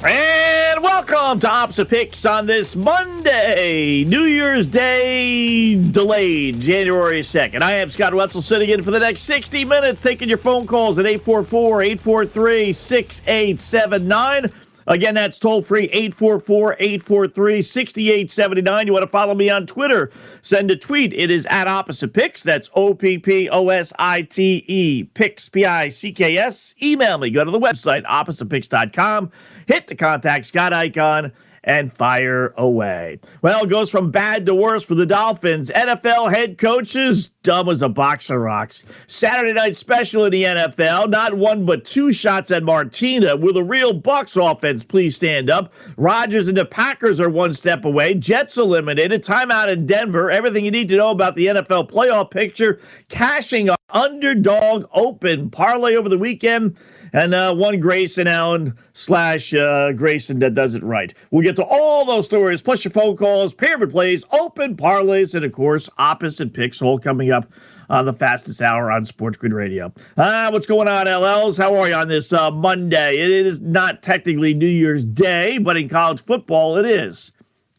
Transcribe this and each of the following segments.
And welcome to Opposite Picks on this Monday, New Year's Day delayed, January 2nd. I am Scott Wetzel sitting in for the next 60 minutes, taking your phone calls at 844 843 6879. Again, that's toll free 844 843 6879. You want to follow me on Twitter? Send a tweet. It is at Opposite Picks. That's O P P O S I T E, Picks, P I C K S. Email me. Go to the website, oppositepicks.com. Hit the contact Scott icon and fire away. Well, it goes from bad to worse for the Dolphins. NFL head coaches, dumb as a box of rocks. Saturday night special in the NFL, not one but two shots at Martina. With a real Bucks offense, please stand up. Rodgers and the Packers are one step away. Jets eliminated. Timeout in Denver. Everything you need to know about the NFL playoff picture. Cashing an underdog open parlay over the weekend and uh, one Grayson Allen slash uh, Grayson that does it right. We'll get to all those stories, plus your phone calls, pyramid plays, open parlays, and of course, opposite picks all coming up on the fastest hour on Sports Grid Radio. Ah, what's going on, LLs? How are you on this uh, Monday? It is not technically New Year's Day, but in college football, it is.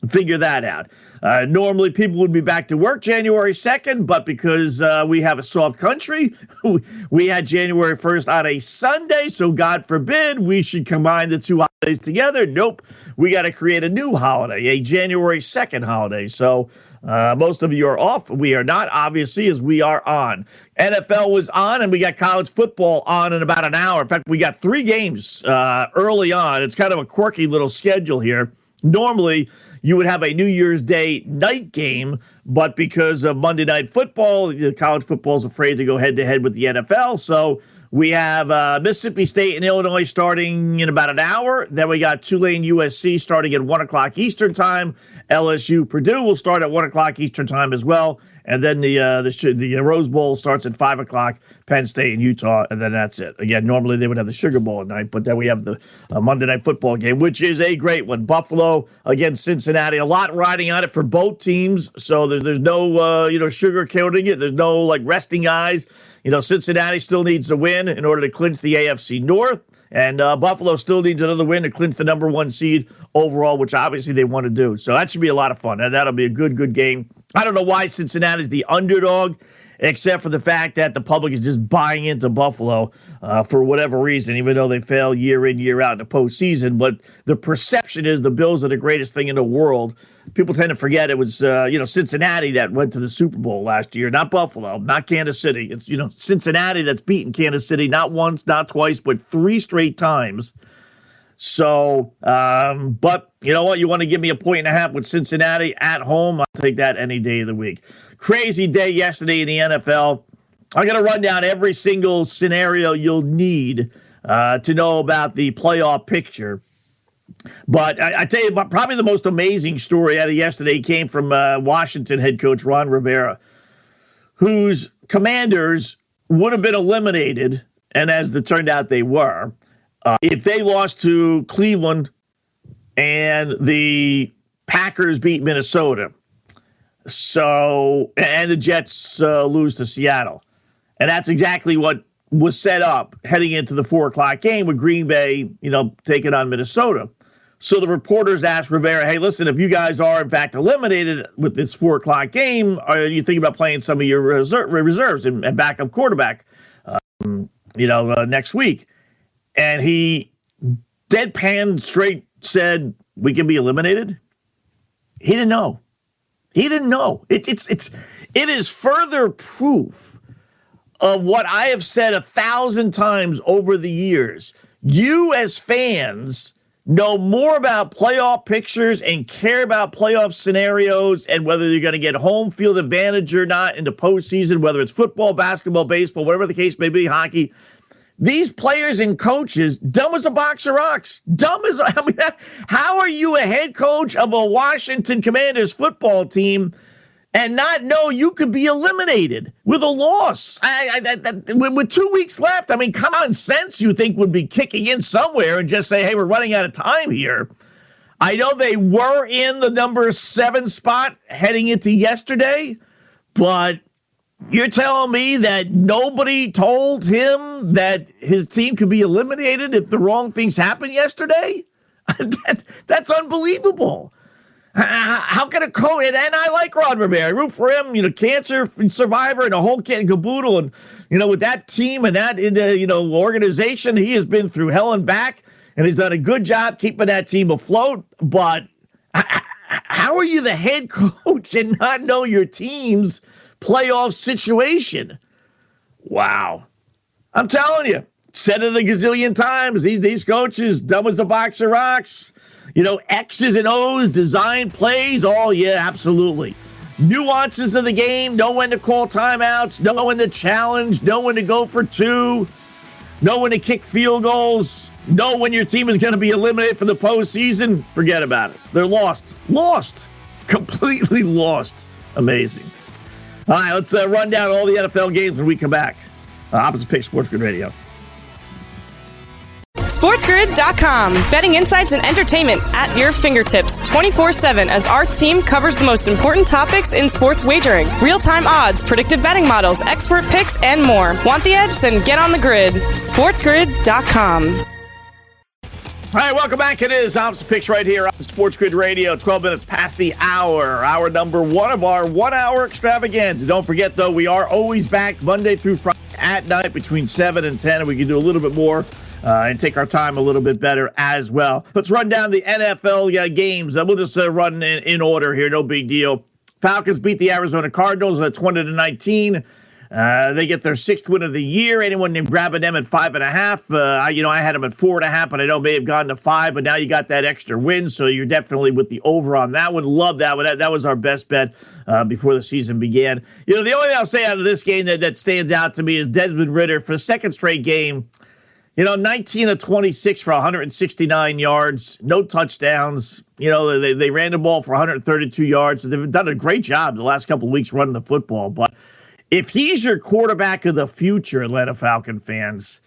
Figure that out. Uh, normally, people would be back to work January 2nd, but because uh, we have a soft country, we had January 1st on a Sunday. So, God forbid we should combine the two holidays together. Nope. We got to create a new holiday, a January 2nd holiday. So, uh, most of you are off. We are not, obviously, as we are on. NFL was on, and we got college football on in about an hour. In fact, we got three games uh, early on. It's kind of a quirky little schedule here. Normally, you would have a New Year's Day night game, but because of Monday Night Football, college football is afraid to go head to head with the NFL. So we have uh, Mississippi State and Illinois starting in about an hour. Then we got Tulane USC starting at 1 o'clock Eastern Time. LSU Purdue will start at 1 o'clock Eastern Time as well. And then the uh, the, the Rose Bowl starts at five o'clock. Penn State and Utah, and then that's it. Again, normally they would have the Sugar Bowl at night, but then we have the uh, Monday Night Football game, which is a great one. Buffalo against Cincinnati. A lot riding on it for both teams, so there's there's no uh, you know sugar coating it. There's no like resting eyes. You know, Cincinnati still needs to win in order to clinch the AFC North. And uh, Buffalo still needs another win to clinch the number one seed overall, which obviously they want to do. So that should be a lot of fun. And that'll be a good, good game. I don't know why Cincinnati's the underdog except for the fact that the public is just buying into Buffalo uh, for whatever reason, even though they fail year in, year out in the postseason. But the perception is the Bills are the greatest thing in the world. People tend to forget it was, uh, you know, Cincinnati that went to the Super Bowl last year, not Buffalo, not Kansas City. It's, you know, Cincinnati that's beaten Kansas City not once, not twice, but three straight times. So, um, but you know what? You want to give me a point and a half with Cincinnati at home? I'll take that any day of the week. Crazy day yesterday in the NFL. I'm going to run down every single scenario you'll need uh, to know about the playoff picture. But I, I, tell you, probably the most amazing story out of yesterday came from uh, Washington head coach Ron Rivera, whose commanders would have been eliminated, and as it turned out, they were, uh, if they lost to Cleveland and the Packers beat Minnesota. So, and the Jets uh, lose to Seattle. And that's exactly what was set up heading into the four o'clock game with Green Bay, you know, taking on Minnesota. So the reporters asked Rivera, hey, listen, if you guys are in fact eliminated with this four o'clock game, are you thinking about playing some of your reserve, reserves and, and backup quarterback, um, you know, uh, next week? And he deadpan straight said, we can be eliminated. He didn't know. He didn't know. It, it's it's it is further proof of what I have said a thousand times over the years. You as fans know more about playoff pictures and care about playoff scenarios and whether you're going to get home field advantage or not in the postseason, whether it's football, basketball, baseball, whatever the case may be, hockey. These players and coaches, dumb as a box of rocks. Dumb as I mean, how are you a head coach of a Washington Commanders football team and not know you could be eliminated with a loss. I, I, I, with two weeks left, I mean, common sense you think would be kicking in somewhere and just say, hey, we're running out of time here. I know they were in the number seven spot heading into yesterday, but you're telling me that nobody told him that his team could be eliminated if the wrong things happened yesterday? that, that's unbelievable. How can a coach, and, and I like Ron Rivera, I root for him, you know, cancer survivor and a whole kit and caboodle. And, you know, with that team and that, you know, organization, he has been through hell and back and he's done a good job keeping that team afloat. But how are you the head coach and not know your team's playoff situation? Wow. I'm telling you, said it a gazillion times. These, these coaches, dumb as the box of rocks you know, X's and O's, design plays. Oh, yeah, absolutely. Nuances of the game, know when to call timeouts, know when to challenge, know when to go for two, know when to kick field goals, know when your team is going to be eliminated from the postseason. Forget about it. They're lost. Lost. Completely lost. Amazing. All right, let's uh, run down all the NFL games when we come back. Uh, Opposite Pick Sports Grid Radio. SportsGrid.com. Betting insights and entertainment at your fingertips 24 7 as our team covers the most important topics in sports wagering real time odds, predictive betting models, expert picks, and more. Want the edge? Then get on the grid. SportsGrid.com. All right, welcome back. It is Opposite Picks right here on Sports Grid Radio. 12 minutes past the hour. Hour number one of our one hour extravaganza. Don't forget, though, we are always back Monday through Friday at night between 7 and 10, and we can do a little bit more uh, and take our time a little bit better as well. Let's run down the NFL uh, games. Uh, we'll just uh, run in, in, order here. No big deal. Falcons beat the Arizona Cardinals at 20 to 19. Uh, they get their sixth win of the year. Anyone named grabbing them at five and a half? Uh, I, you know, I had them at four and a half, but I know may have gone to five. But now you got that extra win, so you're definitely with the over on that one. Love that one. That, that was our best bet uh, before the season began. You know, the only thing I'll say out of this game that, that stands out to me is Desmond Ridder for the second straight game. You know, 19 of 26 for 169 yards, no touchdowns. You know, they, they ran the ball for 132 yards. They've done a great job the last couple of weeks running the football. But if he's your quarterback of the future, Atlanta Falcon fans,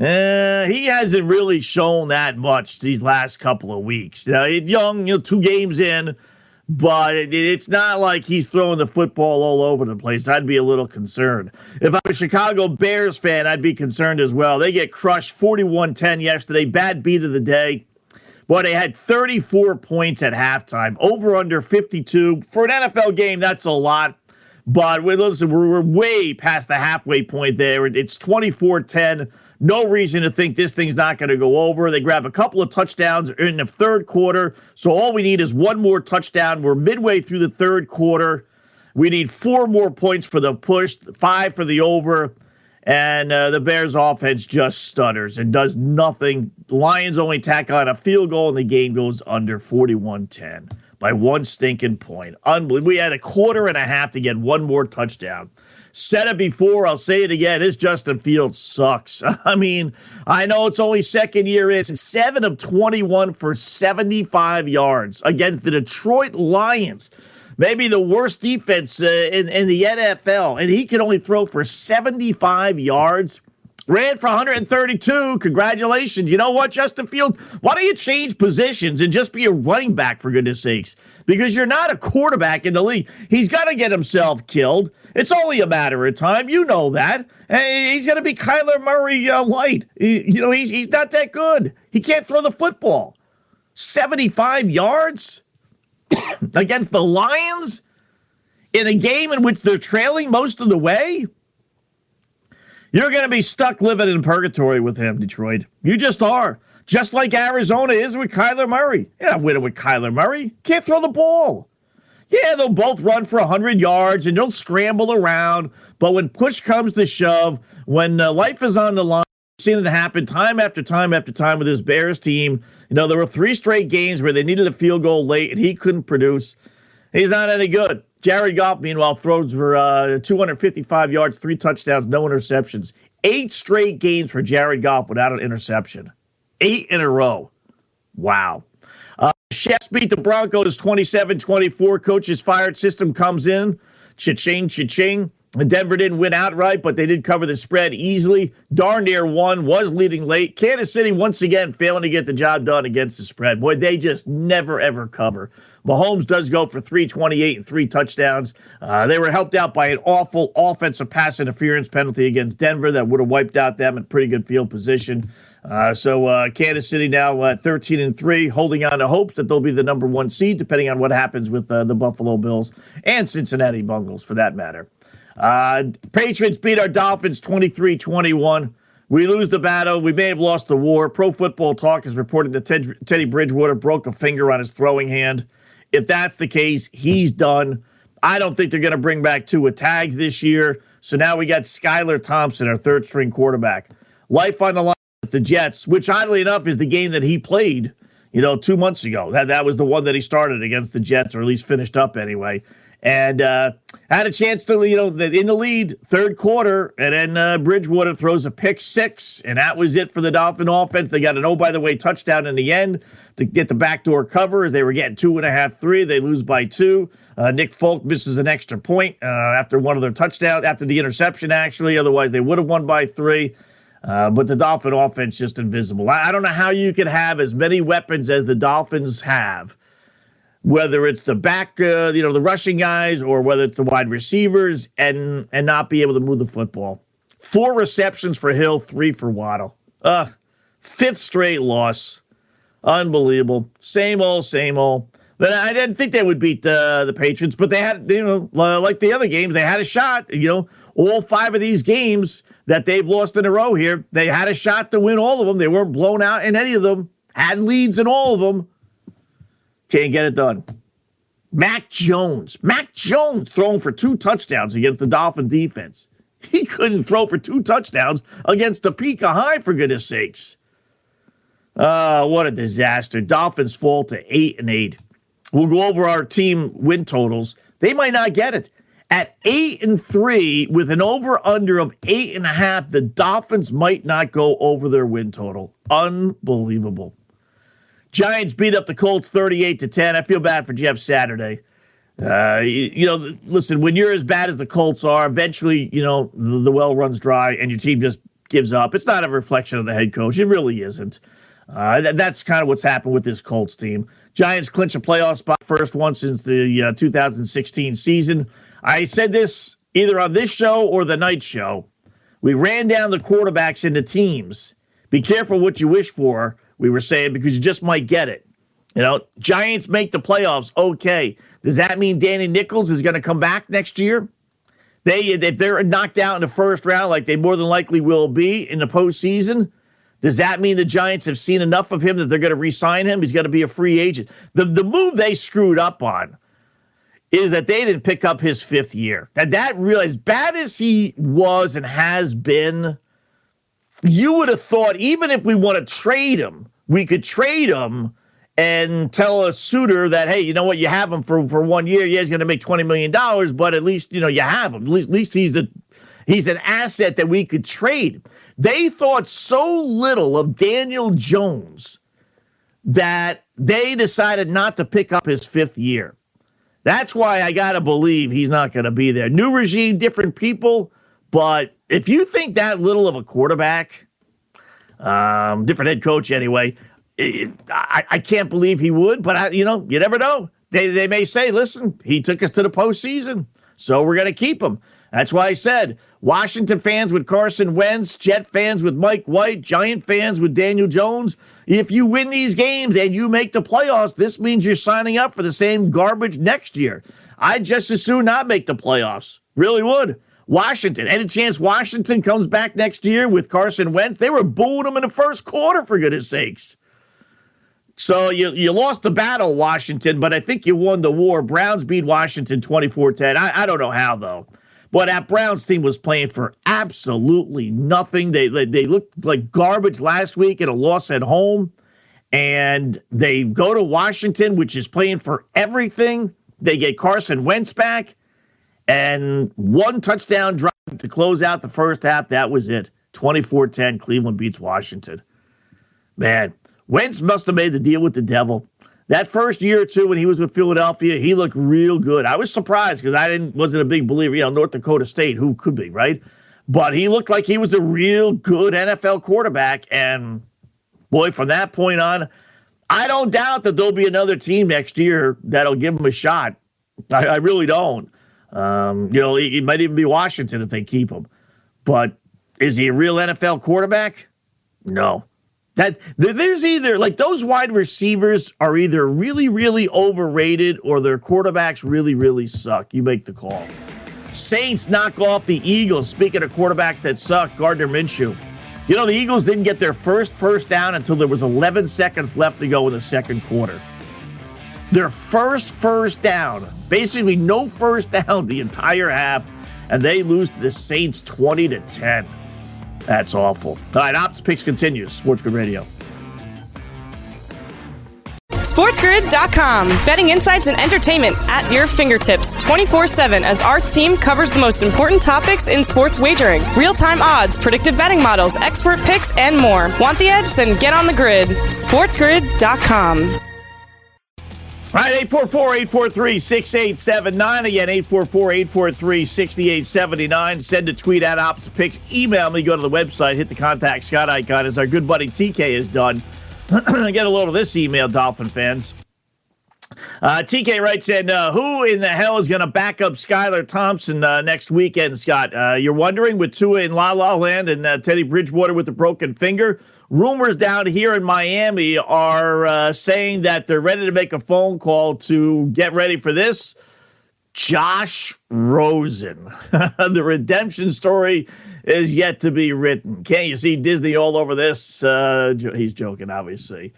uh, he hasn't really shown that much these last couple of weeks. Know, young, you know, two games in but it, it's not like he's throwing the football all over the place. I'd be a little concerned. If I'm a Chicago Bears fan, I'd be concerned as well. They get crushed 41 10 yesterday. Bad beat of the day. Boy, they had 34 points at halftime, over under 52. For an NFL game, that's a lot. But listen, we're, we're way past the halfway point there. It's 24 10. No reason to think this thing's not going to go over. They grab a couple of touchdowns in the third quarter. So all we need is one more touchdown. We're midway through the third quarter. We need four more points for the push, five for the over. And uh, the Bears' offense just stutters and does nothing. Lions only tack on a field goal, and the game goes under 41 10 by one stinking point. Unbelievable. We had a quarter and a half to get one more touchdown. Said it before, I'll say it again. This Justin Fields sucks. I mean, I know it's only second year in, seven of 21 for 75 yards against the Detroit Lions. Maybe the worst defense uh, in, in the NFL, and he can only throw for 75 yards. Ran for 132. Congratulations. You know what, Justin Field? Why don't you change positions and just be a running back, for goodness sakes? Because you're not a quarterback in the league. He's got to get himself killed. It's only a matter of time. You know that. He's going to be Kyler Murray uh, light. He, you know, he's, he's not that good. He can't throw the football. 75 yards against the Lions in a game in which they're trailing most of the way? You're going to be stuck living in purgatory with him, Detroit. You just are. Just like Arizona is with Kyler Murray. You're not winning with Kyler Murray. Can't throw the ball. Yeah, they'll both run for 100 yards and they'll scramble around. But when push comes to shove, when uh, life is on the line, seen it happen time after time after time with his Bears team. You know, there were three straight games where they needed a field goal late and he couldn't produce. He's not any good. Jared Goff, meanwhile, throws for uh, 255 yards, three touchdowns, no interceptions. Eight straight games for Jared Goff without an interception. Eight in a row. Wow. Uh, Chefs beat the Broncos 27 24. Coaches fired. System comes in. Cha-ching, cha-ching. Denver didn't win outright, but they did cover the spread easily. Darn near won, was leading late. Kansas City, once again, failing to get the job done against the spread. Boy, they just never, ever cover. Mahomes does go for 328 and three touchdowns. Uh, they were helped out by an awful offensive pass interference penalty against Denver that would have wiped out them in pretty good field position. Uh, so uh, Kansas City now at 13 and three, holding on to hopes that they'll be the number one seed, depending on what happens with uh, the Buffalo Bills and Cincinnati Bungles, for that matter. Uh, Patriots beat our Dolphins 23 21. We lose the battle. We may have lost the war. Pro Football Talk has reported that Ted, Teddy Bridgewater broke a finger on his throwing hand. If that's the case, he's done. I don't think they're going to bring back Tua Tags this year. So now we got Skylar Thompson, our third string quarterback. Life on the line with the Jets, which oddly enough is the game that he played, you know, two months ago. That, that was the one that he started against the Jets, or at least finished up anyway and uh, had a chance to, you know, in the lead third quarter, and then uh, Bridgewater throws a pick six, and that was it for the Dolphin offense. They got an oh by the way touchdown in the end to get the backdoor cover as they were getting two and a half, three. They lose by two. Uh, Nick Folk misses an extra point uh, after one of their touchdowns, after the interception, actually. Otherwise, they would have won by three. Uh, but the Dolphin offense just invisible. I, I don't know how you could have as many weapons as the Dolphins have whether it's the back, uh, you know, the rushing guys, or whether it's the wide receivers, and and not be able to move the football. Four receptions for Hill, three for Waddle. Ugh, fifth straight loss. Unbelievable. Same old, same old. Then I didn't think they would beat the the Patriots, but they had, you know, like the other games, they had a shot. You know, all five of these games that they've lost in a row here, they had a shot to win all of them. They weren't blown out in any of them. Had leads in all of them can't get it done. Mac Jones. Mac Jones throwing for two touchdowns against the Dolphin defense. He couldn't throw for two touchdowns against Topeka High, for goodness sakes. Uh, what a disaster. Dolphins fall to eight and eight. We'll go over our team win totals. They might not get it. At eight and three, with an over under of eight and a half, the Dolphins might not go over their win total. Unbelievable. Giants beat up the Colts 38 to 10. I feel bad for Jeff Saturday. Uh, you, you, know, listen, when you're as bad as the Colts are, eventually, you know, the, the, well runs dry and your team just gives up. It's not a reflection of the head coach. It really isn't. Uh, that, that's kind of what's happened with this Colts team. Giants clinch a playoff spot, first one since the uh, 2016 season. I said this either on this show or the night show. We ran down the quarterbacks into teams. Be careful what you wish for we were saying, because you just might get it. You know, Giants make the playoffs. Okay. Does that mean Danny Nichols is going to come back next year? They if they're knocked out in the first round, like they more than likely will be in the postseason, does that mean the Giants have seen enough of him that they're going to re-sign him? He's going to be a free agent. The the move they screwed up on is that they didn't pick up his fifth year. That that really as bad as he was and has been, you would have thought even if we want to trade him, we could trade him and tell a suitor that hey, you know what, you have him for for one year. Yeah, he's going to make twenty million dollars, but at least you know you have him. At least, at least he's a he's an asset that we could trade. They thought so little of Daniel Jones that they decided not to pick up his fifth year. That's why I got to believe he's not going to be there. New regime, different people. But if you think that little of a quarterback, um, different head coach anyway. I, I can't believe he would, but I, you know, you never know. They, they may say, listen, he took us to the postseason, so we're going to keep him. That's why I said Washington fans with Carson Wentz, Jet fans with Mike White, Giant fans with Daniel Jones. If you win these games and you make the playoffs, this means you're signing up for the same garbage next year. I'd just as soon not make the playoffs. Really would. Washington. Any chance Washington comes back next year with Carson Wentz? They were booing him in the first quarter, for goodness sakes. So you, you lost the battle, Washington, but I think you won the war. Browns beat Washington 24 10. I, don't know how, though. But that Browns team was playing for absolutely nothing. They, they, they looked like garbage last week in a loss at home. And they go to Washington, which is playing for everything. They get Carson Wentz back and one touchdown drive to close out the first half. That was it. 24 10, Cleveland beats Washington. Man, Wentz must have made the deal with the devil. That first year or two when he was with Philadelphia, he looked real good. I was surprised because I didn't wasn't a big believer. You know, North Dakota State, who could be right, but he looked like he was a real good NFL quarterback. And boy, from that point on, I don't doubt that there'll be another team next year that'll give him a shot. I, I really don't. Um, you know, it might even be Washington if they keep him. But is he a real NFL quarterback? No. That there's either like those wide receivers are either really, really overrated or their quarterbacks really, really suck. You make the call. Saints knock off the Eagles. Speaking of quarterbacks that suck, Gardner Minshew. You know, the Eagles didn't get their first first down until there was 11 seconds left to go in the second quarter. Their first first down, basically no first down the entire half, and they lose to the Saints 20 to 10. That's awful. All right, Ops Picks continues. Sports Grid Radio. SportsGrid.com. Betting insights and entertainment at your fingertips 24 7 as our team covers the most important topics in sports wagering real time odds, predictive betting models, expert picks, and more. Want the edge? Then get on the grid. SportsGrid.com. All right, 844 843 6879. Again, 844 843 6879. Send a tweet at Opposite Picks. Email me, go to the website, hit the contact Scott icon as our good buddy TK has done. Get a load of this email, Dolphin fans. Uh, TK writes in, uh, who in the hell is going to back up Skylar Thompson uh, next weekend, Scott? Uh, you're wondering with Tua in La La Land and uh, Teddy Bridgewater with a broken finger? rumors down here in Miami are uh, saying that they're ready to make a phone call to get ready for this. Josh Rosen. the redemption story is yet to be written. Can't you see Disney all over this? He's joking, obviously.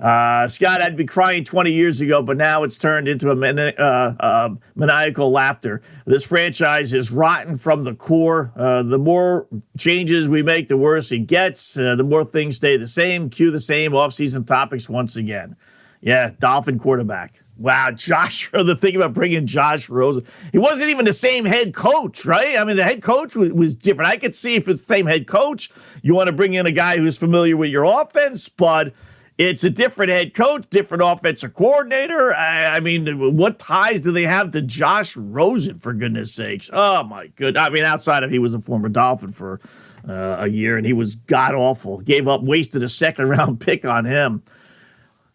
Uh, Scott, I'd be crying 20 years ago, but now it's turned into a mani- uh, uh, maniacal laughter. This franchise is rotten from the core. Uh, the more changes we make, the worse it gets. Uh, the more things stay the same. Cue the same offseason topics once again. Yeah, Dolphin quarterback. Wow, Josh, the thing about bringing Josh Rosen, he wasn't even the same head coach, right? I mean, the head coach was, was different. I could see if it's the same head coach, you want to bring in a guy who's familiar with your offense, but – it's a different head coach, different offensive coordinator. I, I, mean, what ties do they have to Josh Rosen, for goodness sakes? Oh, my good. I mean, outside of he was a former Dolphin for uh, a year and he was god awful. Gave up, wasted a second round pick on him.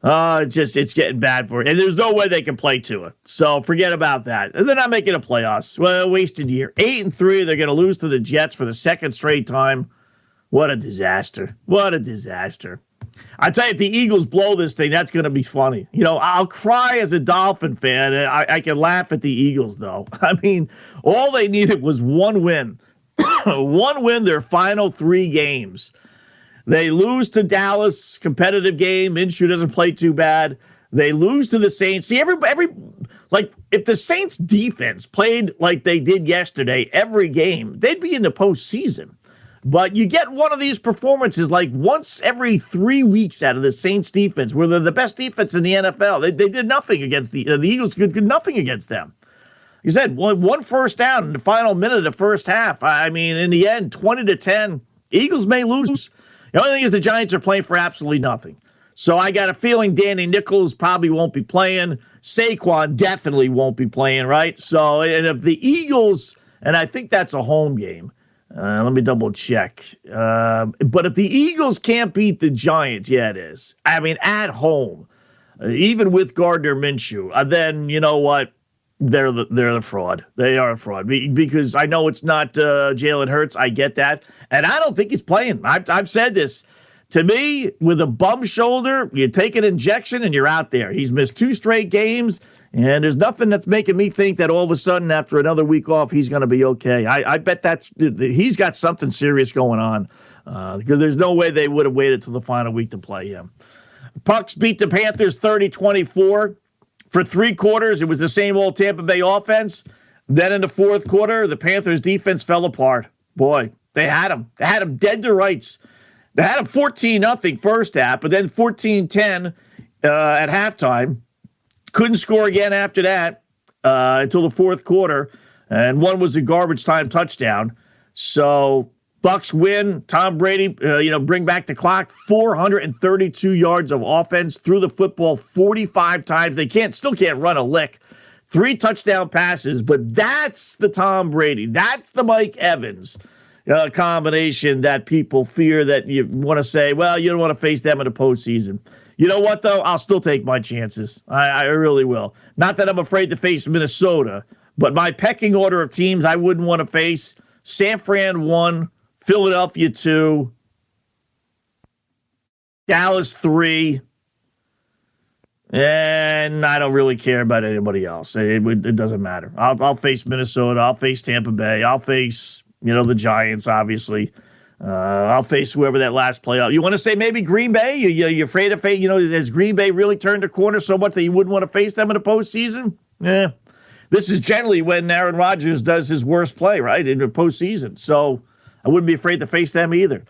Uh, it's just, it's getting bad for it. And there's no way they can play to it. So forget about that. And they're not making a playoffs. Well, wasted year. Eight and three. They're going to lose to the Jets for the second straight time. What a disaster. What a disaster. I tell you, if the Eagles blow this thing, that's going to be funny. You know, I'll cry as a Dolphin fan. I, I can laugh at the Eagles, though. I mean, all they needed was one win, one win their final three games. They lose to Dallas, competitive game. Minshew doesn't play too bad. They lose to the Saints. See, every every like if the Saints defense played like they did yesterday, every game, they'd be in the postseason. But you get one of these performances like once every three weeks out of the Saints defense, where they're the best defense in the NFL. They, they did nothing against the uh, the Eagles. Could, could nothing against them. You said one, one first down in the final minute of the first half. I mean, in the end, twenty to ten, Eagles may lose. The only thing is the Giants are playing for absolutely nothing. So I got a feeling Danny Nichols probably won't be playing. Saquon definitely won't be playing, right? So, and if the Eagles, and I think that's a home game. Uh, let me double check. Uh, but if the Eagles can't beat the Giants, yeah, it is. I mean, at home, uh, even with Gardner Minshew, uh, then you know what? They're the, they're the fraud. They are a fraud because I know it's not uh, Jalen Hurts. I get that, and I don't think he's playing. I've I've said this. To me, with a bum shoulder, you take an injection and you're out there. He's missed two straight games. And there's nothing that's making me think that all of a sudden, after another week off, he's going to be okay. I, I, bet that's he's got something serious going on uh, because there's no way they would have waited till the final week to play him. Bucks beat the Panthers 30 24. For three quarters, it was the same old Tampa Bay offense. Then in the fourth quarter, the Panthers defense fell apart. Boy, they had him. They had him dead to rights. They had him 14 nothing first half, but then 14 10 uh, at halftime. Couldn't score again after that uh, until the fourth quarter, and one was a garbage time touchdown. So, Bucks win. Tom Brady, uh, you know, bring back the clock. 432 yards of offense threw the football 45 times. They can't, still can't run a lick. Three touchdown passes, but that's the Tom Brady. That's the Mike Evans uh, combination that people fear that you want to say, well, you don't want to face them in the postseason. You know what, though? I'll still take my chances. I, I really will. Not that I'm afraid to face Minnesota, but my pecking order of teams I wouldn't want to face San Fran one, Philadelphia two, Dallas three, and I don't really care about anybody else. It, it, it doesn't matter. I'll, I'll, face Minnesota. I'll face Tampa Bay. I'll face you know the Giants, obviously. Uh, I'll face whoever that last playoff. You want to say maybe Green Bay? You, you, you're afraid of face? You know, has Green Bay really turned a corner so much that you wouldn't want to face them in the postseason? Yeah. This is generally when Aaron Rodgers does his worst play, right, in the postseason. So I wouldn't be afraid to face them either.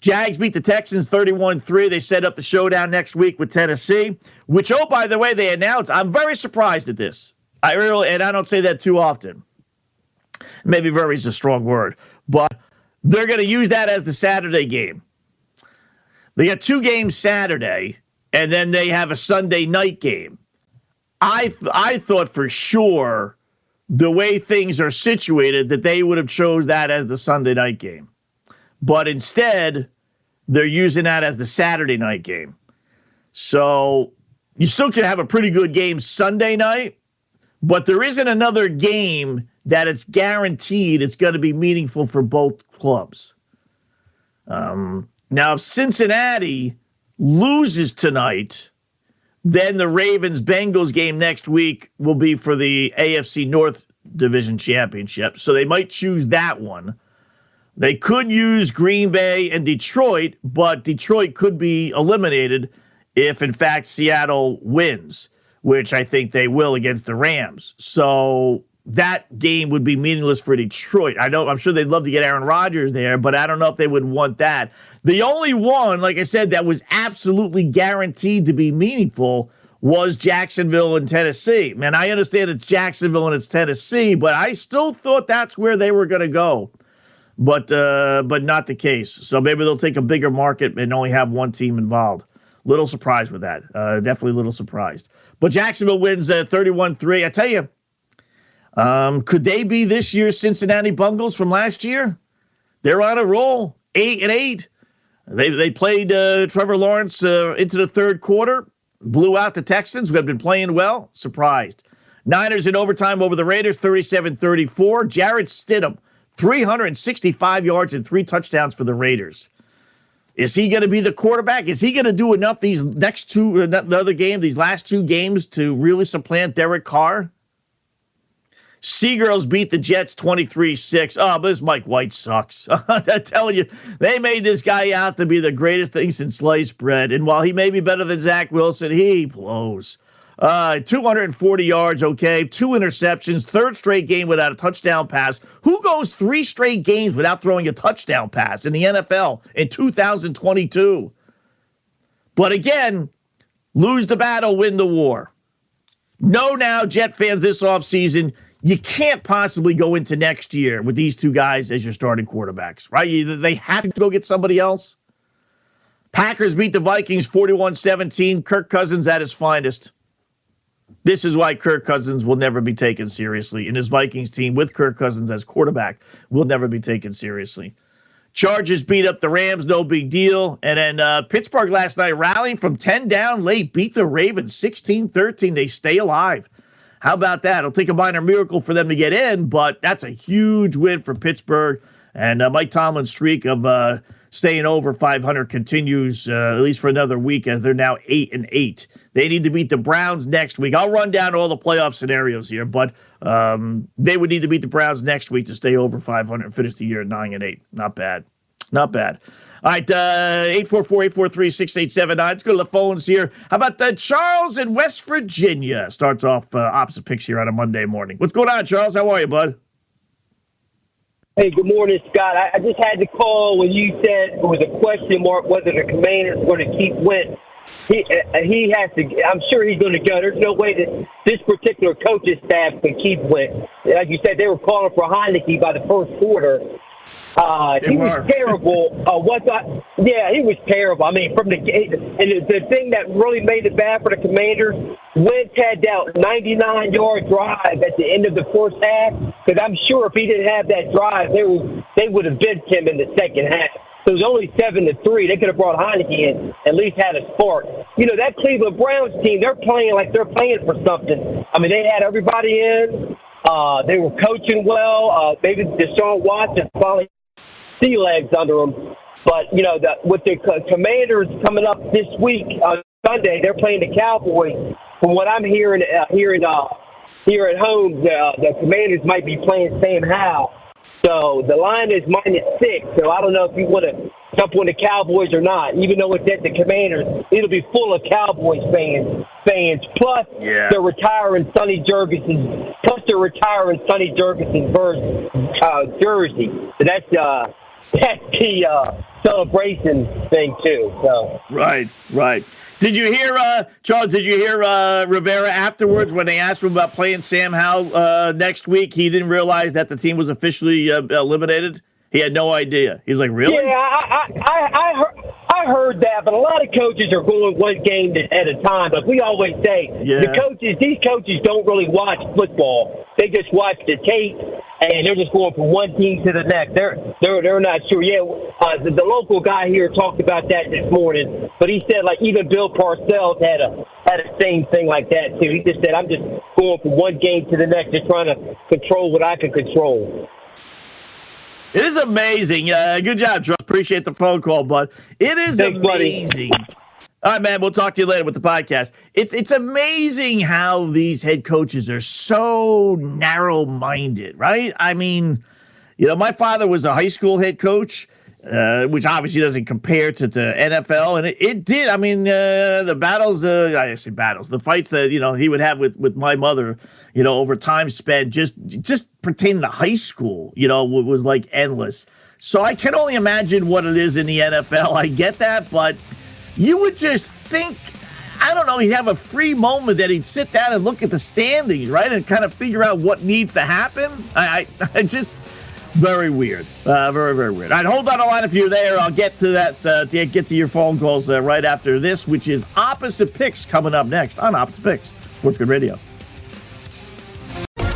Jags beat the Texans 31 3. They set up the showdown next week with Tennessee, which, oh, by the way, they announced. I'm very surprised at this. I really, and I don't say that too often. Maybe very is a strong word, but they're going to use that as the Saturday game. They got two games Saturday, and then they have a Sunday night game. I th- I thought for sure the way things are situated that they would have chose that as the Sunday night game. But instead, they're using that as the Saturday night game. So you still can have a pretty good game Sunday night, but there isn't another game that it's guaranteed it's going to be meaningful for both clubs. Um, now, if Cincinnati loses tonight, then the Ravens Bengals game next week will be for the AFC North Division Championship. So they might choose that one. They could use Green Bay and Detroit, but Detroit could be eliminated if, in fact, Seattle wins, which I think they will against the Rams. So that game would be meaningless for Detroit. I know I'm sure they'd love to get Aaron Rodgers there, but I don't know if they would want that. The only one, like I said, that was absolutely guaranteed to be meaningful was Jacksonville and Tennessee. Man, I understand it's Jacksonville and it's Tennessee, but I still thought that's where they were going to go. But uh, but not the case. So maybe they'll take a bigger market and only have one team involved. Little surprised with that. Uh, definitely a little surprised. But Jacksonville wins uh, 31 3. I tell you, um, could they be this year's Cincinnati Bungles from last year? They're on a roll, eight and eight. They they played uh, Trevor Lawrence uh, into the third quarter, blew out the Texans, who had been playing well. Surprised. Niners in overtime over the Raiders, 37 34. Jarrett Stidham, 365 yards and three touchdowns for the Raiders. Is he going to be the quarterback? Is he going to do enough these next two, another game, these last two games to really supplant Derek Carr? Seagirls beat the Jets 23 6. Oh, but this Mike White sucks. I'm telling you, they made this guy out to be the greatest thing since sliced bread. And while he may be better than Zach Wilson, he blows. Uh, 240 yards, okay. Two interceptions, third straight game without a touchdown pass. Who goes three straight games without throwing a touchdown pass in the NFL in 2022? But again, lose the battle, win the war. No, now, Jet fans, this offseason, you can't possibly go into next year with these two guys as your starting quarterbacks, right? They have to go get somebody else. Packers beat the Vikings 41 17. Kirk Cousins at his finest. This is why Kirk Cousins will never be taken seriously. And his Vikings team with Kirk Cousins as quarterback will never be taken seriously. Chargers beat up the Rams, no big deal. And then uh, Pittsburgh last night rallying from 10 down late, beat the Ravens 16 13. They stay alive. How about that? It'll take a minor miracle for them to get in, but that's a huge win for Pittsburgh. And uh, Mike Tomlin's streak of uh, staying over 500 continues uh, at least for another week as they're now eight and eight. They need to beat the Browns next week. I'll run down all the playoff scenarios here, but um, they would need to beat the Browns next week to stay over 500 and finish the year nine and eight. Not bad. Not bad. All right, uh, 844-843-6879. Let's go to the phones here. How about the Charles in West Virginia? Starts off uh, opposite picks here on a Monday morning. What's going on, Charles? How are you, bud? Hey, good morning, Scott. I, I just had to call when you said it was a question mark whether the commander's going to keep Wentz. He, uh, he has to. I'm sure he's going to go. There's no way that this particular coaching staff can keep Wentz. Like you said, they were calling for Heinicke by the first quarter Uh, he was terrible. Uh, what I, yeah, he was terrible. I mean, from the and the, the thing that really made it bad for the Commanders, Wentz had that 99 yard drive at the end of the first half. Because I'm sure if he didn't have that drive, they would they would have benched him in the second half. So it was only seven to three. They could have brought Heinicke in, at least had a spark. You know that Cleveland Browns team, they're playing like they're playing for something. I mean, they had everybody in. Uh, they were coaching well. Uh, maybe Deshaun Watson finally sea legs under them. But you know, the, with the Commanders coming up this week on Sunday, they're playing the Cowboys. From what I'm hearing, uh, hearing uh, here at home, the, the Commanders might be playing Sam Howell. So the line is minus six. So I don't know if you want to jump on the Cowboys or not. Even though it's at the Commanders, it'll be full of Cowboys fans. Fans. Plus, yeah. they're retiring Sonny Jurgensen. Plus, they're retiring Sonny Jurgensen's uh, jersey. So that's uh, that's the uh, celebration thing too. So right, right. Did you hear uh, Charles? Did you hear uh, Rivera afterwards when they asked him about playing Sam Howell uh, next week? He didn't realize that the team was officially uh, eliminated. He had no idea. He's like, really? Yeah, I, I, I, I heard. I heard that, but a lot of coaches are going one game at a time. But we always say yeah. the coaches, these coaches don't really watch football. They just watch the tape and they're just going from one team to the next. They're they're they're not sure. Yeah, uh, the, the local guy here talked about that this morning, but he said like even Bill Parcells had a had a same thing like that too. He just said I'm just going from one game to the next, just trying to control what I can control. It is amazing. Uh, good job, Charles. Appreciate the phone call, bud. It is Thanks, amazing. Buddy. All right, man. We'll talk to you later with the podcast. It's it's amazing how these head coaches are so narrow minded, right? I mean, you know, my father was a high school head coach, uh, which obviously doesn't compare to the NFL, and it, it did. I mean, uh, the battles, uh, I say battles, the fights that you know he would have with with my mother, you know, over time spent just just pertaining to high school, you know, was like endless. So I can only imagine what it is in the NFL. I get that, but you would just think, I don't know, he'd have a free moment that he'd sit down and look at the standings, right? And kind of figure out what needs to happen. I, I, I just, very weird. Uh, very, very weird. All right, hold on a line if you're there. I'll get to that, uh, to get to your phone calls uh, right after this, which is Opposite Picks coming up next on Opposite Picks, Sports Grid Radio.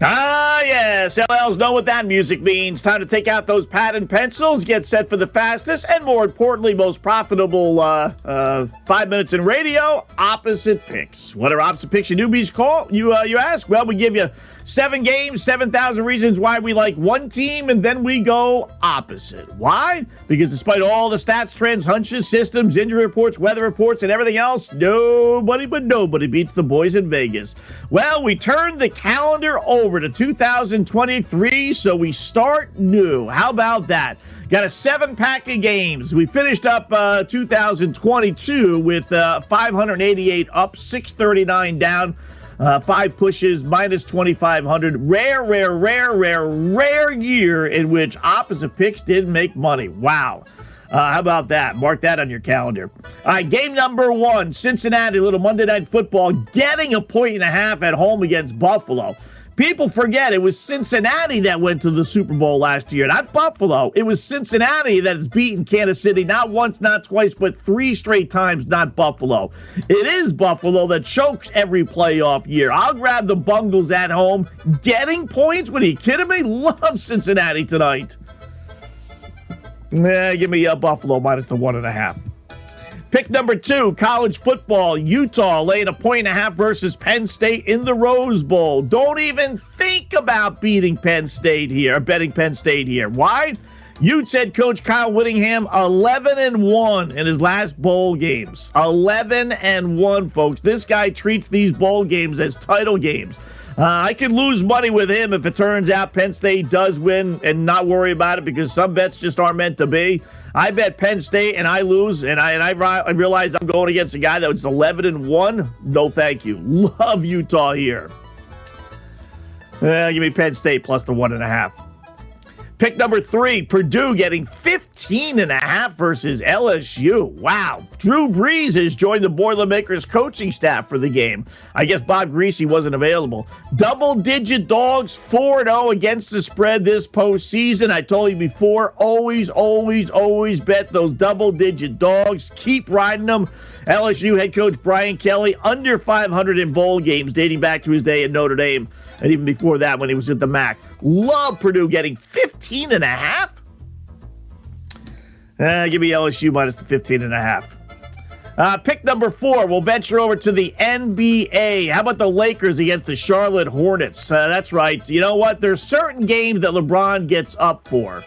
Ah, yes. LLs know what that music means. Time to take out those pad and pencils, get set for the fastest and, more importantly, most profitable uh, uh, five minutes in radio opposite picks. What are opposite picks you newbies call? You, uh, you ask? Well, we give you seven games, 7,000 reasons why we like one team, and then we go opposite. Why? Because despite all the stats, trends, hunches, systems, injury reports, weather reports, and everything else, nobody but nobody beats the boys in Vegas. Well, we turned the calendar over to 2023, so we start new. How about that? Got a seven pack of games. We finished up uh, 2022 with uh, 588 up, 639 down. Uh, five pushes, minus 2,500. Rare, rare, rare, rare, rare year in which opposite picks didn't make money. Wow. Uh, how about that? Mark that on your calendar. All right, game number one Cincinnati, little Monday Night Football, getting a point and a half at home against Buffalo. People forget it was Cincinnati that went to the Super Bowl last year, not Buffalo. It was Cincinnati that has beaten Kansas City not once, not twice, but three straight times, not Buffalo. It is Buffalo that chokes every playoff year. I'll grab the Bungles at home. Getting points? What are you kidding me? Love Cincinnati tonight. Yeah, give me a Buffalo minus the one and a half. Pick number two, college football. Utah laying a point and a half versus Penn State in the Rose Bowl. Don't even think about beating Penn State here, betting Penn State here. Why? Utes head coach Kyle Whittingham, 11 and 1 in his last bowl games. 11 and 1, folks. This guy treats these bowl games as title games. Uh, I could lose money with him if it turns out Penn State does win and not worry about it because some bets just aren't meant to be. I bet Penn State and I lose, and I and I, I realize I'm going against a guy that was 11 and one. No, thank you. Love Utah here. Uh, give me Penn State plus the one and a half. Pick number three, Purdue getting 15 and a half versus LSU. Wow. Drew Brees has joined the Boilermakers coaching staff for the game. I guess Bob Griese wasn't available. Double digit dogs, 4 0 against the spread this postseason. I told you before, always, always, always bet those double digit dogs. Keep riding them. LSU head coach Brian Kelly under 500 in bowl games dating back to his day at Notre Dame and even before that when he was at the MAC. Love Purdue getting 15 and a half. Uh, give me LSU minus the 15 and a half. Uh, pick number four, we'll venture over to the NBA. How about the Lakers against the Charlotte Hornets? Uh, that's right. You know what? There's certain games that LeBron gets up for.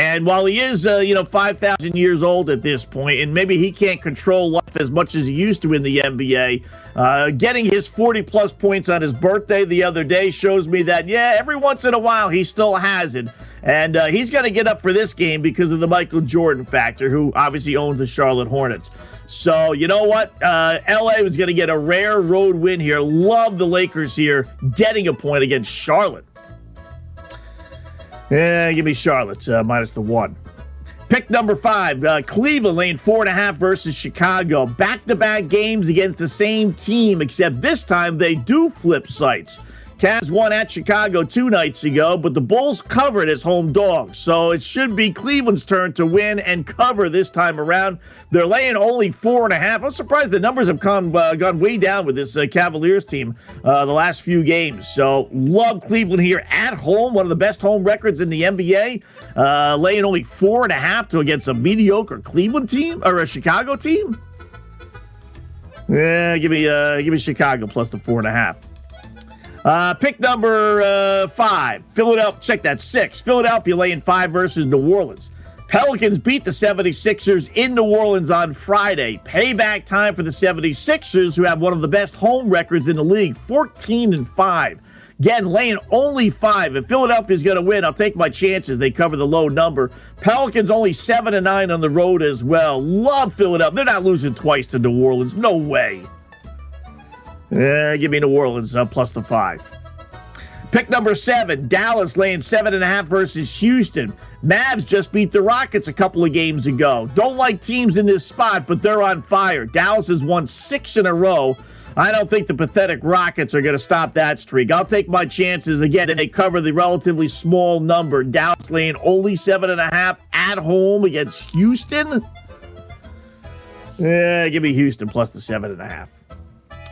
And while he is, uh, you know, 5,000 years old at this point, and maybe he can't control life as much as he used to in the NBA, uh, getting his 40 plus points on his birthday the other day shows me that, yeah, every once in a while he still has it. And uh, he's going to get up for this game because of the Michael Jordan factor, who obviously owns the Charlotte Hornets. So, you know what? Uh, LA was going to get a rare road win here. Love the Lakers here getting a point against Charlotte. Yeah, give me Charlotte uh, minus the one. Pick number five, uh, Cleveland lane four and a half versus Chicago. Back to back games against the same team, except this time they do flip sites. Cavs won at Chicago two nights ago, but the Bulls covered as home dogs. So it should be Cleveland's turn to win and cover this time around. They're laying only four and a half. I'm surprised the numbers have come, uh, gone way down with this uh, Cavaliers team uh, the last few games. So love Cleveland here at home, one of the best home records in the NBA. Uh, laying only four and a half to against a mediocre Cleveland team or a Chicago team. Yeah, give me uh, give me Chicago plus the four and a half. Uh, pick number uh, five, Philadelphia. Check that six. Philadelphia laying five versus New Orleans. Pelicans beat the 76ers in New Orleans on Friday. Payback time for the 76ers, who have one of the best home records in the league 14 and 5. Again, laying only five. If Philadelphia's going to win, I'll take my chances. They cover the low number. Pelicans only seven and nine on the road as well. Love Philadelphia. They're not losing twice to New Orleans. No way. Uh, give me New Orleans uh, plus the five. Pick number seven, Dallas laying seven and a half versus Houston. Mavs just beat the Rockets a couple of games ago. Don't like teams in this spot, but they're on fire. Dallas has won six in a row. I don't think the pathetic Rockets are going to stop that streak. I'll take my chances again. And they cover the relatively small number. Dallas laying only seven and a half at home against Houston. Yeah, give me Houston plus the seven and a half.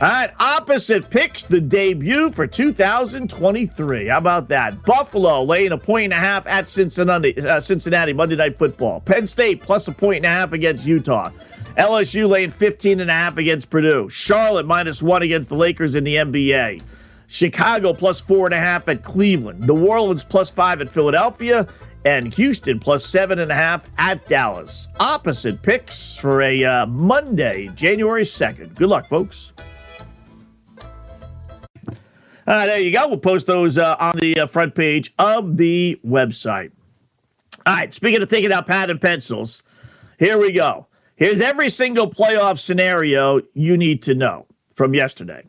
All right, opposite picks the debut for 2023. How about that? Buffalo laying a point and a half at Cincinnati, uh, Cincinnati Monday Night Football. Penn State plus a point and a half against Utah. LSU laying 15 and a half against Purdue. Charlotte minus one against the Lakers in the NBA. Chicago plus four and a half at Cleveland. New Orleans plus five at Philadelphia. And Houston plus seven and a half at Dallas. Opposite picks for a uh, Monday, January 2nd. Good luck, folks. Uh, there you go. We'll post those uh, on the uh, front page of the website. All right. Speaking of taking out pad and pencils, here we go. Here's every single playoff scenario you need to know from yesterday.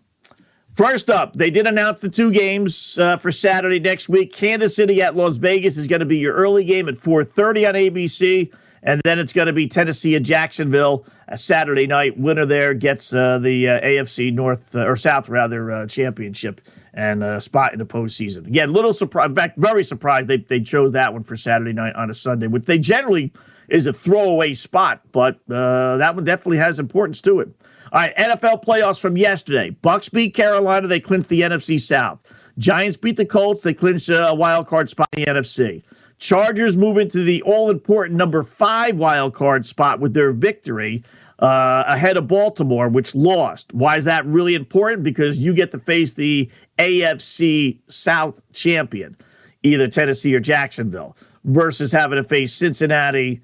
First up, they did announce the two games uh, for Saturday next week. Kansas City at Las Vegas is going to be your early game at 4:30 on ABC, and then it's going to be Tennessee at Jacksonville a Saturday night. Winner there gets uh, the uh, AFC North or South rather championship and a spot in the postseason. Again, little surprise. In fact, very surprised they, they chose that one for Saturday night on a Sunday, which they generally is a throwaway spot, but uh, that one definitely has importance to it. All right, NFL playoffs from yesterday. Bucks beat Carolina. They clinched the NFC South. Giants beat the Colts. They clinched a wild card spot in the NFC. Chargers move into the all important number five wild card spot with their victory uh, ahead of Baltimore, which lost. Why is that really important? Because you get to face the AFC South champion, either Tennessee or Jacksonville, versus having to face Cincinnati,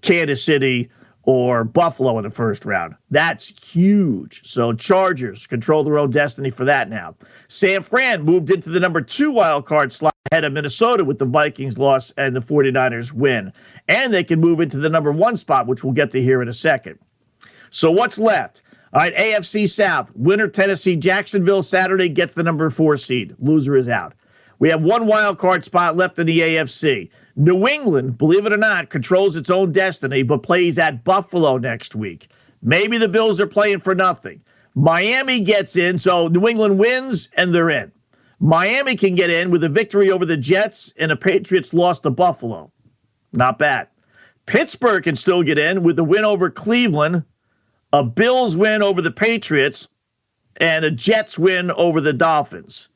Kansas City, or Buffalo in the first round. That's huge. So Chargers control their own destiny for that now. San Fran moved into the number two wild card slot ahead of Minnesota with the Vikings loss and the 49ers win. And they can move into the number one spot, which we'll get to here in a second. So what's left? All right, AFC South. Winner Tennessee, Jacksonville Saturday gets the number four seed. Loser is out. We have one wild card spot left in the AFC. New England, believe it or not, controls its own destiny, but plays at Buffalo next week. Maybe the Bills are playing for nothing. Miami gets in, so New England wins and they're in. Miami can get in with a victory over the Jets and the Patriots lost to Buffalo. Not bad. Pittsburgh can still get in with a win over Cleveland, a Bills win over the Patriots, and a Jets win over the Dolphins.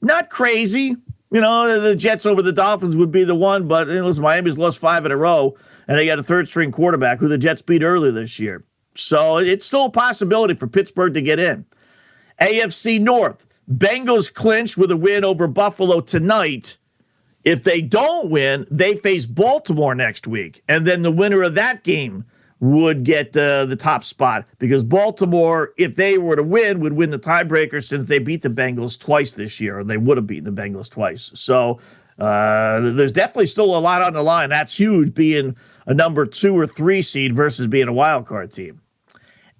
Not crazy. You know, the Jets over the Dolphins would be the one, but you know, listen, Miami's lost five in a row, and they got a third string quarterback who the Jets beat earlier this year. So it's still a possibility for Pittsburgh to get in. AFC North, Bengals clinch with a win over Buffalo tonight. If they don't win, they face Baltimore next week. And then the winner of that game would get uh, the top spot because Baltimore, if they were to win, would win the tiebreaker since they beat the Bengals twice this year, and they would have beaten the Bengals twice. So uh, there's definitely still a lot on the line. That's huge, being a number two or three seed versus being a wild card team.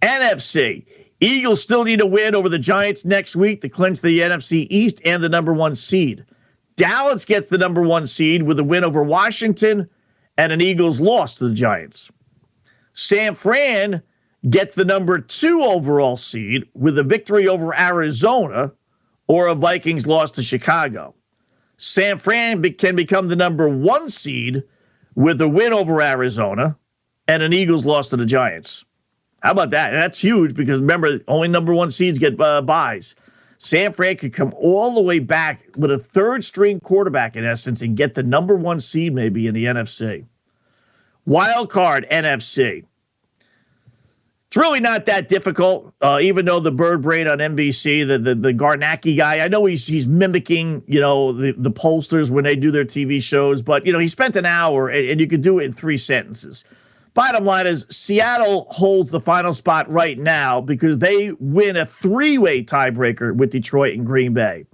NFC. Eagles still need a win over the Giants next week to clinch the NFC East and the number one seed. Dallas gets the number one seed with a win over Washington and an Eagles loss to the Giants. San Fran gets the number two overall seed with a victory over Arizona or a Vikings loss to Chicago. San Fran can become the number one seed with a win over Arizona and an Eagles loss to the Giants. How about that? And that's huge because remember, only number one seeds get uh, buys. San Fran could come all the way back with a third string quarterback in essence and get the number one seed maybe in the NFC. Wild card NFC. It's really not that difficult, uh, even though the bird brain on NBC, the the, the Kornacki guy, I know he's he's mimicking, you know, the, the pollsters when they do their TV shows, but you know, he spent an hour and, and you could do it in three sentences. Bottom line is Seattle holds the final spot right now because they win a three-way tiebreaker with Detroit and Green Bay.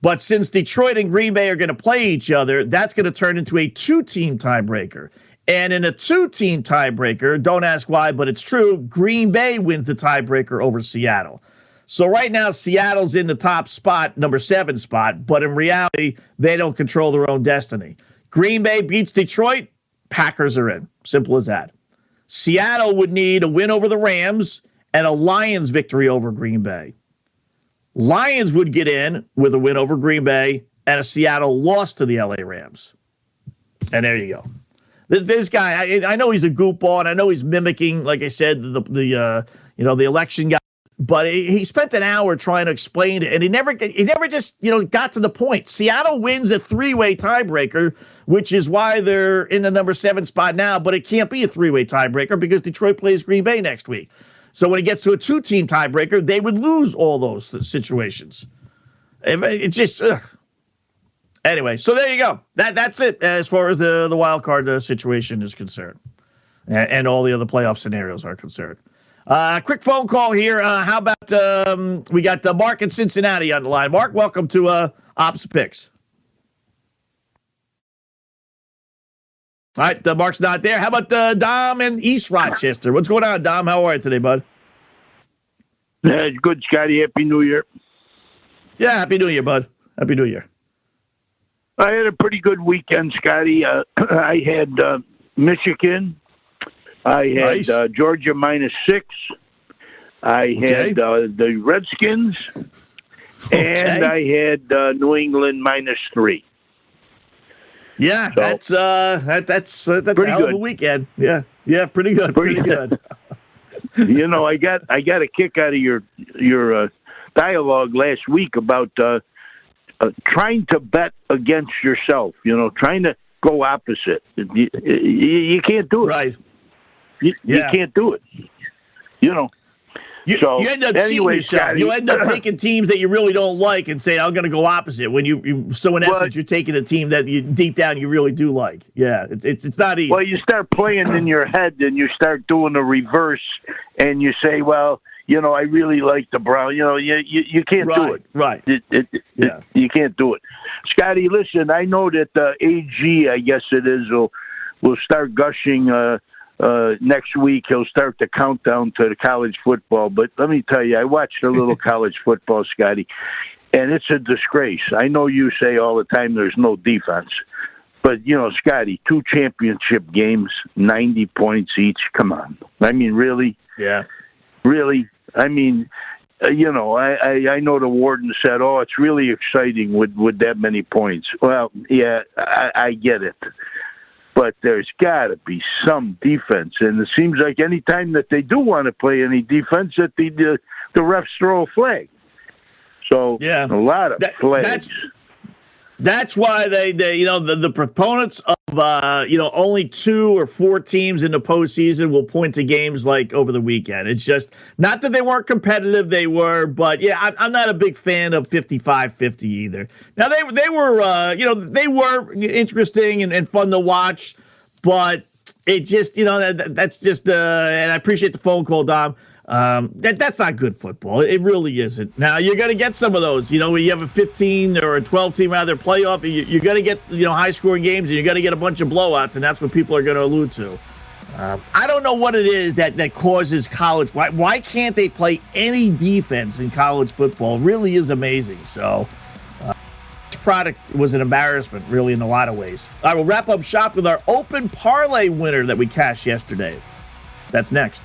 But since Detroit and Green Bay are going to play each other, that's going to turn into a two-team tiebreaker. And in a two team tiebreaker, don't ask why, but it's true, Green Bay wins the tiebreaker over Seattle. So right now, Seattle's in the top spot, number seven spot, but in reality, they don't control their own destiny. Green Bay beats Detroit, Packers are in. Simple as that. Seattle would need a win over the Rams and a Lions victory over Green Bay. Lions would get in with a win over Green Bay and a Seattle loss to the LA Rams. And there you go. This guy, I, I know he's a goofball, and I know he's mimicking, like I said, the the uh, you know the election guy. But he spent an hour trying to explain it, and he never he never just you know got to the point. Seattle wins a three way tiebreaker, which is why they're in the number seven spot now. But it can't be a three way tiebreaker because Detroit plays Green Bay next week. So when it gets to a two team tiebreaker, they would lose all those situations. It, it just. Ugh. Anyway, so there you go. That that's it as far as the the wild card uh, situation is concerned, and, and, all the other playoff scenarios are concerned. Uh, quick phone call here. Uh, how about um, we got uh, Mark in Cincinnati on the line? Mark, welcome to uh, Ops Picks. All right, uh, Mark's not there. How about uh, Dom in East Rochester? What's going on, Dom? How are you today, bud? Yeah, good, Scotty. Happy New Year. Yeah, Happy New Year, bud. Happy New Year. I had a pretty good weekend, Scotty. Uh, I had uh, Michigan. I had nice. uh, Georgia minus six. I okay. had uh, the Redskins, okay. and I had uh, New England minus three. Yeah, so, that's uh, that, that's uh, that's pretty a hell good. of a weekend. Yeah, yeah, pretty good, pretty, pretty good. you know, I got I got a kick out of your your uh, dialogue last week about uh, uh, trying to bet against yourself. You know, trying to go opposite. You, you, you can't do it. Right. You, yeah. you can't do it. You know. You, so, you end up anyway, yourself. you end up taking teams that you really don't like and say, "I'm going to go opposite." When you, you so in well, essence, you're taking a team that you deep down you really do like. Yeah, it's it's, it's not easy. Well, you start playing in your head, and you start doing the reverse, and you say, "Well, you know, I really like the Brown. You know, you you, you can't right, do it. Right. It, it, it, yeah. you can't do it. Scotty, listen, I know that uh, AG, I guess it is, will will start gushing uh, uh, next week. He'll start the countdown to the college football. But let me tell you, I watched a little college football, Scotty. and it's a disgrace. I know you say all the time there's no defense, but you know, Scotty, two championship games, ninety points each. Come on, I mean, really? Yeah, really. I mean, uh, you know, I, I I know the warden said, "Oh, it's really exciting with with that many points." Well, yeah, I, I get it, but there's got to be some defense, and it seems like any time that they do want to play any defense, that the the, the refs throw a flag. So yeah, a lot of that, flags. That's, that's why they, they you know the, the proponents of uh, you know only two or four teams in the postseason will point to games like over the weekend. It's just not that they weren't competitive, they were, but yeah, I'm, I'm not a big fan of 55-50 either. Now they they were uh, you know they were interesting and, and fun to watch, but it just you know that, that's just uh, and I appreciate the phone call, Dom. Um, that that's not good football. It really isn't. Now you're going to get some of those. You know, you have a 15 or a 12 team rather playoff. You, are going to get you know high scoring games, and you're going to get a bunch of blowouts, and that's what people are going to allude to. Uh, I don't know what it is that that causes college. Why why can't they play any defense in college football? Really is amazing. So. Uh, product was an embarrassment, really, in a lot of ways. I will wrap up shop with our open parlay winner that we cashed yesterday. That's next.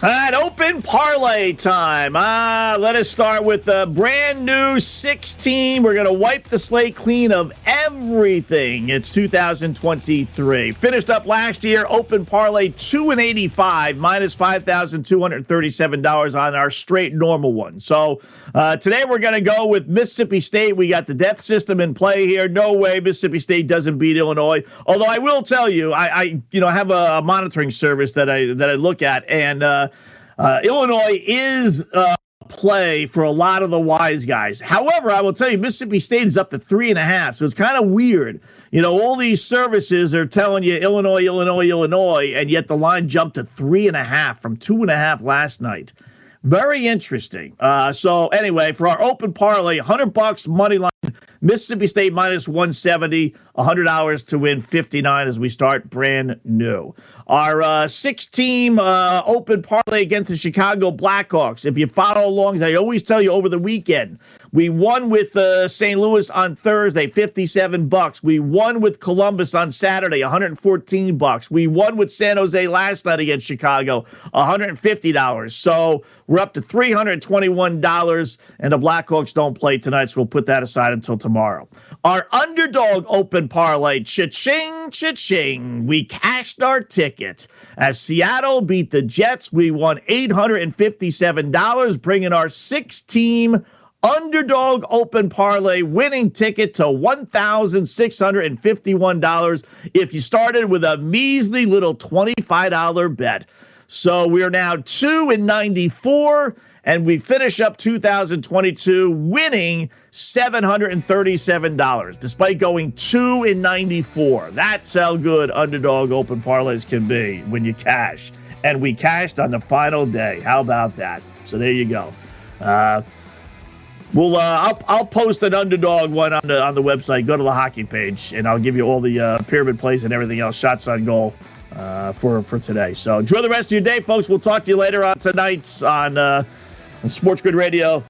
All right, open parlay time. Ah, let us start with the brand new 16. We're going to wipe the slate clean of everything. It's 2023. Finished up last year, open parlay 2 and 85, minus $5,237 on our straight normal one. So uh, today we're going to go with Mississippi State. We got the death system in play here. No way Mississippi State doesn't beat Illinois. Although I will tell you, I, I you know have a, monitoring service that I that I look at and. Uh, uh, Illinois is uh, play for a lot of the wise guys. However, I will tell you, Mississippi State is up to three and a half, so it's kind of weird. You know, all these services are telling you Illinois, Illinois, Illinois, and yet the line jumped to three and a half from two and a half last night. Very interesting. Uh, so anyway, for our open parlay, 100 bucks money line, Mississippi State minus 170, $100 to win 59 as we start brand new. Our uh, six team uh, open parlay against the Chicago Blackhawks. If you follow along, as I always tell you over the weekend, we won with uh, St. Louis on Thursday, 57 bucks. We won with Columbus on Saturday, 114 bucks. We won with San Jose last night against Chicago, $150. So we're up to $321, and the Blackhawks don't play tonight, so we'll put that aside until tomorrow. Our underdog open parlay, cha-ching, cha-ching. We cashed our ticket. As Seattle beat the Jets, we won $857, bringing our six-team underdog open parlay winning ticket to $1,651 if you started with a measly little $25 bet. So we're now 2 in 94 and we finish up 2022 winning $737 despite going 2 in 94. That's how good underdog open parlays can be when you cash. And we cashed on the final day. How about that? So there you go. Uh, We'll uh, I'll, I'll post an underdog one on the on the website. Go to the hockey page, and I'll give you all the uh, pyramid plays and everything else, shots on goal uh, for for today. So enjoy the rest of your day, folks. We'll talk to you later on tonight's on, uh, on Sports Grid Radio.